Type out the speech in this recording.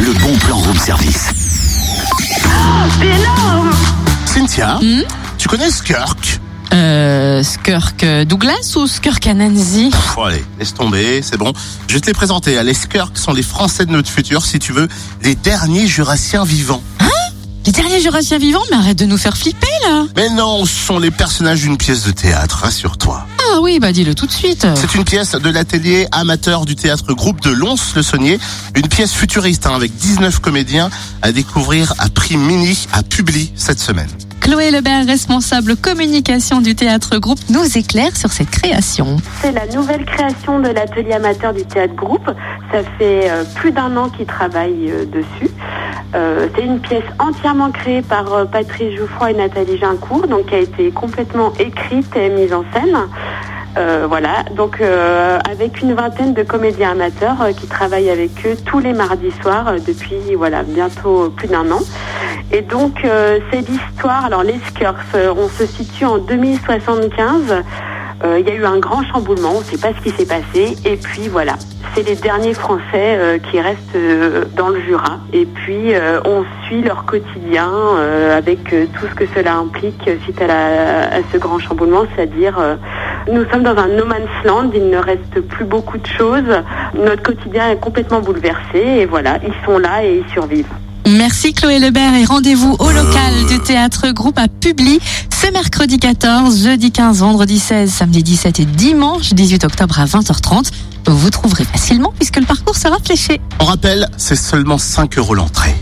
le bon plan room service. C'est énorme Cynthia, Hmm tu connais Skirk Euh, Skirk Douglas ou Skirk Anansi Pff, allez, laisse tomber, c'est bon. Je vais te les présenter. Les Skirk sont les Français de notre futur, si tu veux, les derniers Jurassiens vivants. Les derniers Jurassiens vivants, mais arrête de nous faire flipper là Mais non, ce sont les personnages d'une pièce de théâtre, rassure-toi. Ah oui, bah dis-le tout de suite. C'est une pièce de l'atelier amateur du théâtre groupe de Lons-le-Saunier. Une pièce futuriste hein, avec 19 comédiens à découvrir à prix mini à Publi cette semaine. Chloé Lebert, responsable communication du théâtre groupe, nous éclaire sur cette création. C'est la nouvelle création de l'atelier amateur du théâtre groupe. Ça fait euh, plus d'un an qu'ils travaillent euh, dessus. Euh, c'est une pièce entièrement créée par euh, Patrice Jouffroy et Nathalie Gincourt, donc qui a été complètement écrite et mise en scène. Euh, voilà, donc avec une vingtaine de comédiens amateurs qui travaillent avec eux tous les mardis soirs depuis voilà bientôt plus d'un an. Et donc c'est l'histoire. Alors les euh, on se situe en 2075. Euh, Il y a eu un grand chamboulement, on ne sait pas ce qui s'est passé. Et puis voilà, c'est les derniers Français euh, qui restent euh, dans le Jura. Et puis on suit leur quotidien avec tout ce que cela implique suite à, ce grand chamboulement, c'est-à-dire nous sommes dans un no man's land, il ne reste plus beaucoup de choses. Notre quotidien est complètement bouleversé et voilà, ils sont là et ils survivent. Merci Chloé Lebert et rendez-vous au local du théâtre groupe à Publi ce mercredi 14, jeudi 15, vendredi 16, samedi 17 et dimanche 18 octobre à 20h30. Vous trouverez facilement puisque le parcours sera fléché. On rappelle, c'est seulement 5 euros l'entrée.